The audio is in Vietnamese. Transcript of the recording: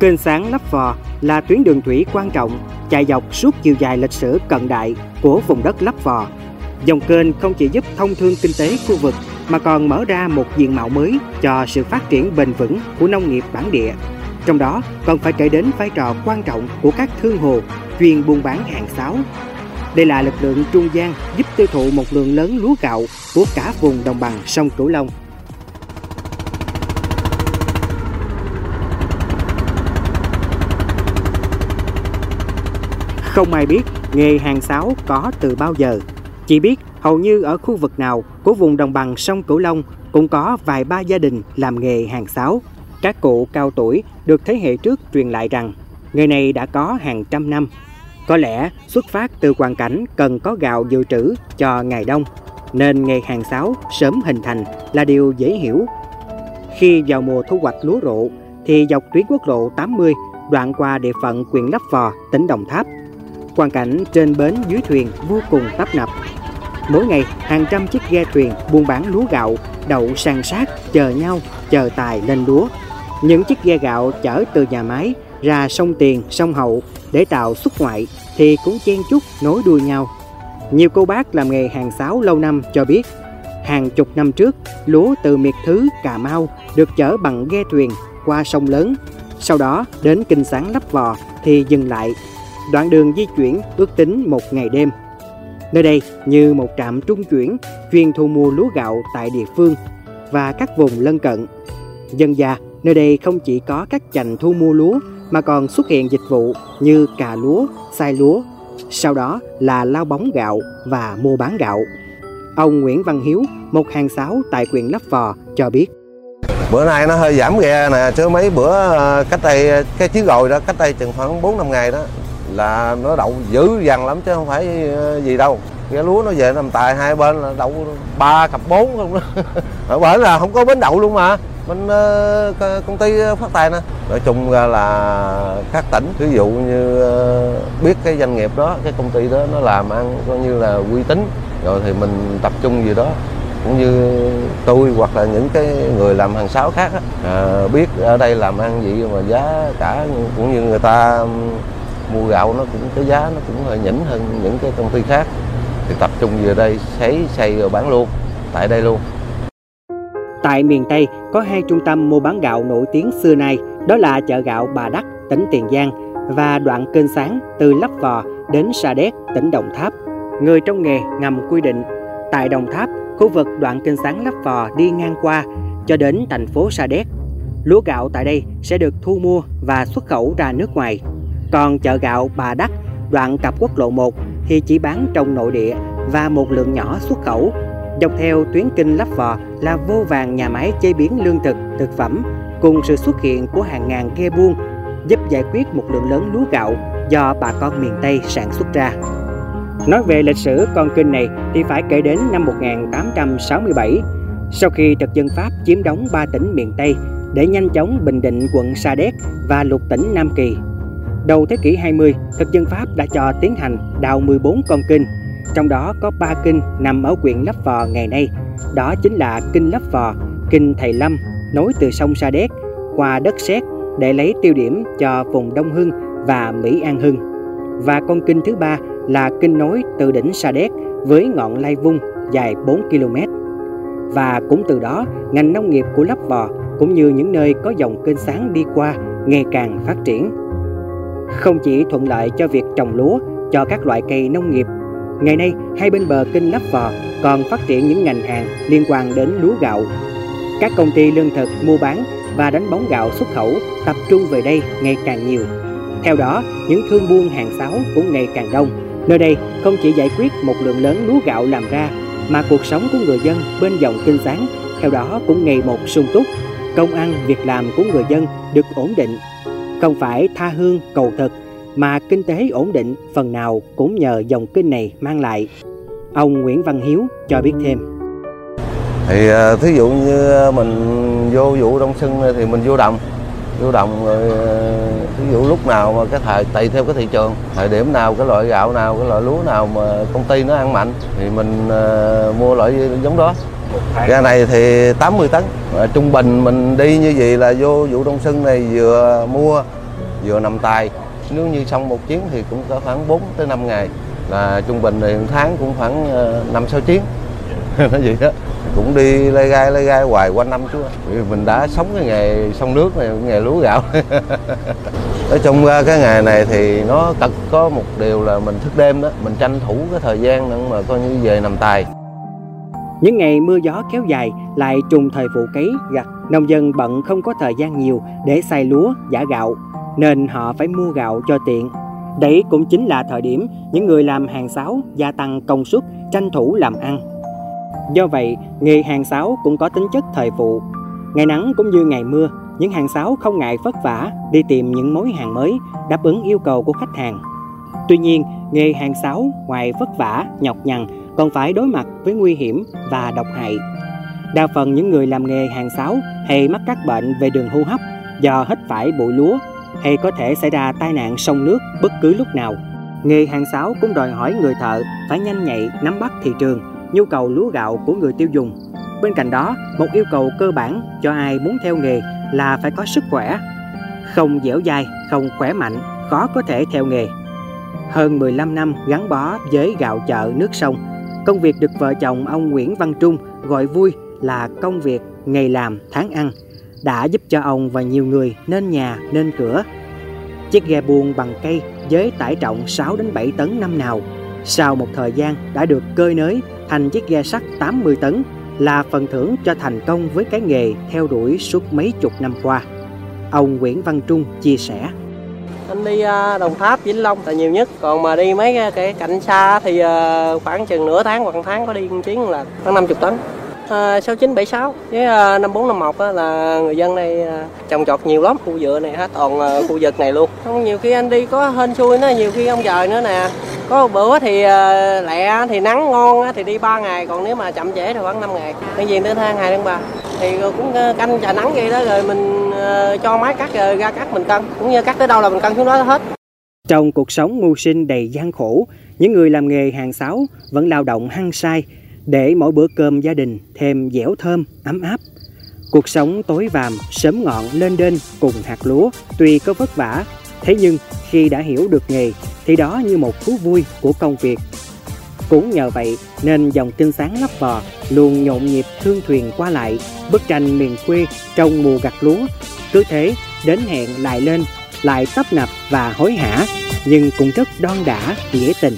Kênh sáng Lấp Vò là tuyến đường thủy quan trọng, chạy dọc suốt chiều dài lịch sử cận đại của vùng đất Lấp Vò. Dòng kênh không chỉ giúp thông thương kinh tế khu vực, mà còn mở ra một diện mạo mới cho sự phát triển bền vững của nông nghiệp bản địa. Trong đó, còn phải kể đến vai trò quan trọng của các thương hồ chuyên buôn bán hàng sáo. Đây là lực lượng trung gian giúp tiêu thụ một lượng lớn lúa gạo của cả vùng đồng bằng sông Cửu Long. Không ai biết nghề hàng sáo có từ bao giờ. Chỉ biết hầu như ở khu vực nào của vùng đồng bằng sông Cửu Long cũng có vài ba gia đình làm nghề hàng sáo. Các cụ cao tuổi được thế hệ trước truyền lại rằng nghề này đã có hàng trăm năm. Có lẽ xuất phát từ hoàn cảnh cần có gạo dự trữ cho ngày đông, nên nghề hàng sáo sớm hình thành là điều dễ hiểu. Khi vào mùa thu hoạch lúa rộ, thì dọc tuyến quốc lộ 80 đoạn qua địa phận huyện Lấp Vò, tỉnh Đồng Tháp. Quan cảnh trên bến dưới thuyền vô cùng tấp nập. Mỗi ngày, hàng trăm chiếc ghe thuyền buôn bán lúa gạo đậu sang sát chờ nhau, chờ tài lên lúa. Những chiếc ghe gạo chở từ nhà máy ra sông Tiền, sông Hậu để tạo xuất ngoại thì cũng chen chúc nối đuôi nhau. Nhiều cô bác làm nghề hàng sáo lâu năm cho biết, hàng chục năm trước, lúa từ miệt thứ Cà Mau được chở bằng ghe thuyền qua sông lớn, sau đó đến Kinh Sáng Lấp Vò thì dừng lại. Đoạn đường di chuyển ước tính một ngày đêm. Nơi đây như một trạm trung chuyển chuyên thu mua lúa gạo tại địa phương và các vùng lân cận. Dân già, nơi đây không chỉ có các chành thu mua lúa mà còn xuất hiện dịch vụ như cà lúa, sai lúa, sau đó là lao bóng gạo và mua bán gạo. Ông Nguyễn Văn Hiếu, một hàng sáo tại quyền Lấp Vò cho biết. Bữa nay nó hơi giảm ghe nè, chứ mấy bữa ờ, cách đây, cái chiếc rồi đó, cách đây chừng khoảng 4 năm ngày đó là nó đậu dữ dằn lắm chứ không phải ờ, gì đâu. Cái lúa nó về nằm tài hai bên là đậu ba cặp bốn không đó. Ở bển là không có bến đậu luôn mà. Bên ờ, công ty phát tài nè. Nói chung ra là các tỉnh ví dụ như ờ, biết cái doanh nghiệp đó cái công ty đó nó làm ăn coi như là uy tín rồi thì mình tập trung gì đó. Cũng như tôi hoặc là những cái người làm hàng sáo khác á, à, biết ở đây làm ăn gì mà giá cả cũng như người ta mua gạo nó cũng cái giá nó cũng hơi nhỉnh hơn những cái công ty khác thì tập trung về đây sấy xây rồi bán luôn tại đây luôn Tại miền Tây có hai trung tâm mua bán gạo nổi tiếng xưa nay, đó là chợ gạo Bà Đắc, tỉnh Tiền Giang và đoạn kênh sáng từ Lấp Vò đến Sa Đéc, tỉnh Đồng Tháp. Người trong nghề ngầm quy định, tại Đồng Tháp, khu vực đoạn kênh sáng Lấp Vò đi ngang qua cho đến thành phố Sa Đéc. Lúa gạo tại đây sẽ được thu mua và xuất khẩu ra nước ngoài. Còn chợ gạo Bà Đắc, đoạn cặp quốc lộ 1 thì chỉ bán trong nội địa và một lượng nhỏ xuất khẩu. Dọc theo tuyến kinh Lấp Vò là vô vàng nhà máy chế biến lương thực, thực phẩm cùng sự xuất hiện của hàng ngàn ghe buôn giúp giải quyết một lượng lớn lúa gạo do bà con miền Tây sản xuất ra. Nói về lịch sử con kênh này thì phải kể đến năm 1867, sau khi thực dân Pháp chiếm đóng ba tỉnh miền Tây để nhanh chóng bình định quận Sa Đéc và lục tỉnh Nam Kỳ Đầu thế kỷ 20, thực dân Pháp đã cho tiến hành đào 14 con kinh, trong đó có 3 kinh nằm ở huyện Lấp Vò ngày nay. Đó chính là kinh Lấp Vò, kinh Thầy Lâm, nối từ sông Sa Đéc qua đất sét để lấy tiêu điểm cho vùng Đông Hưng và Mỹ An Hưng. Và con kinh thứ ba là kinh nối từ đỉnh Sa Đéc với ngọn Lai Vung dài 4 km. Và cũng từ đó, ngành nông nghiệp của Lấp Vò cũng như những nơi có dòng kênh sáng đi qua ngày càng phát triển không chỉ thuận lợi cho việc trồng lúa cho các loại cây nông nghiệp. Ngày nay, hai bên bờ kênh Lấp Vò còn phát triển những ngành hàng liên quan đến lúa gạo. Các công ty lương thực mua bán và đánh bóng gạo xuất khẩu tập trung về đây ngày càng nhiều. Theo đó, những thương buôn hàng sáo cũng ngày càng đông. Nơi đây không chỉ giải quyết một lượng lớn lúa gạo làm ra, mà cuộc sống của người dân bên dòng kênh sáng theo đó cũng ngày một sung túc. Công ăn, việc làm của người dân được ổn định không phải tha hương cầu thực mà kinh tế ổn định phần nào cũng nhờ dòng kinh này mang lại. Ông Nguyễn Văn Hiếu cho biết thêm. Thì à, thí dụ như mình vô vụ đông xuân thì mình vô đồng vô đồng rồi à, ví dụ lúc nào mà cái thời tùy theo cái thị trường thời điểm nào cái loại gạo nào cái loại lúa nào mà công ty nó ăn mạnh thì mình uh, mua loại giống đó Gà này thì 80 tấn. Trung bình mình đi như vậy là vô vụ đông xuân này vừa mua vừa nằm tay nếu như xong một chuyến thì cũng có khoảng 4 tới 5 ngày. Là trung bình thì tháng cũng khoảng 5 6 chuyến. Nó gì đó. Cũng đi lê gai lê gai hoài quanh năm chú vì mình đã sống cái nghề sông nước này nghề lúa gạo. Nói chung ra cái nghề này thì nó cực có một điều là mình thức đêm đó mình tranh thủ cái thời gian để mà coi như về nằm tài những ngày mưa gió kéo dài lại trùng thời vụ cấy gặt nông dân bận không có thời gian nhiều để xay lúa giả gạo nên họ phải mua gạo cho tiện đấy cũng chính là thời điểm những người làm hàng sáo gia tăng công suất tranh thủ làm ăn Do vậy, nghề hàng sáo cũng có tính chất thời vụ. Ngày nắng cũng như ngày mưa, những hàng sáo không ngại vất vả đi tìm những mối hàng mới đáp ứng yêu cầu của khách hàng. Tuy nhiên, nghề hàng sáo ngoài vất vả, nhọc nhằn còn phải đối mặt với nguy hiểm và độc hại. Đa phần những người làm nghề hàng sáo hay mắc các bệnh về đường hô hấp do hít phải bụi lúa hay có thể xảy ra tai nạn sông nước bất cứ lúc nào. Nghề hàng sáo cũng đòi hỏi người thợ phải nhanh nhạy nắm bắt thị trường nhu cầu lúa gạo của người tiêu dùng. Bên cạnh đó, một yêu cầu cơ bản cho ai muốn theo nghề là phải có sức khỏe. Không dẻo dai, không khỏe mạnh, khó có thể theo nghề. Hơn 15 năm gắn bó với gạo chợ nước sông, công việc được vợ chồng ông Nguyễn Văn Trung gọi vui là công việc ngày làm tháng ăn đã giúp cho ông và nhiều người nên nhà nên cửa. Chiếc ghe buôn bằng cây với tải trọng 6 đến 7 tấn năm nào, sau một thời gian đã được cơi nới thành chiếc ghe sắt 80 tấn là phần thưởng cho thành công với cái nghề theo đuổi suốt mấy chục năm qua. Ông Nguyễn Văn Trung chia sẻ. Anh đi à, Đồng Tháp, Vĩnh Long là nhiều nhất, còn mà đi mấy cái cạnh xa thì à, khoảng chừng nửa tháng hoặc tháng có đi một chuyến là khoảng 50 tấn. Ờ, à, 6976 với ờ, à, 5451 á, là người dân đây à, trồng trọt nhiều lắm khu vựa này hết toàn à, khu vực này luôn. Không nhiều khi anh đi có hên xui nó nhiều khi ông trời nữa nè. Có một bữa thì à, lẹ thì nắng ngon á, thì đi 3 ngày còn nếu mà chậm trễ thì khoảng 5 ngày. Bây giờ tới tháng 2 tháng 3 thì cũng canh trà nắng vậy đó rồi mình à, cho máy cắt rồi ra cắt mình cân. Cũng như cắt tới đâu là mình cân xuống đó hết. Trong cuộc sống mưu sinh đầy gian khổ những người làm nghề hàng sáo vẫn lao động hăng say để mỗi bữa cơm gia đình thêm dẻo thơm, ấm áp. Cuộc sống tối vàm, sớm ngọn lên đên cùng hạt lúa tuy có vất vả, thế nhưng khi đã hiểu được nghề thì đó như một thú vui của công việc. Cũng nhờ vậy nên dòng kinh sáng lấp vò luôn nhộn nhịp thương thuyền qua lại, bức tranh miền quê trong mùa gặt lúa. Cứ thế đến hẹn lại lên, lại tấp nập và hối hả, nhưng cũng rất đon đả, nghĩa tình.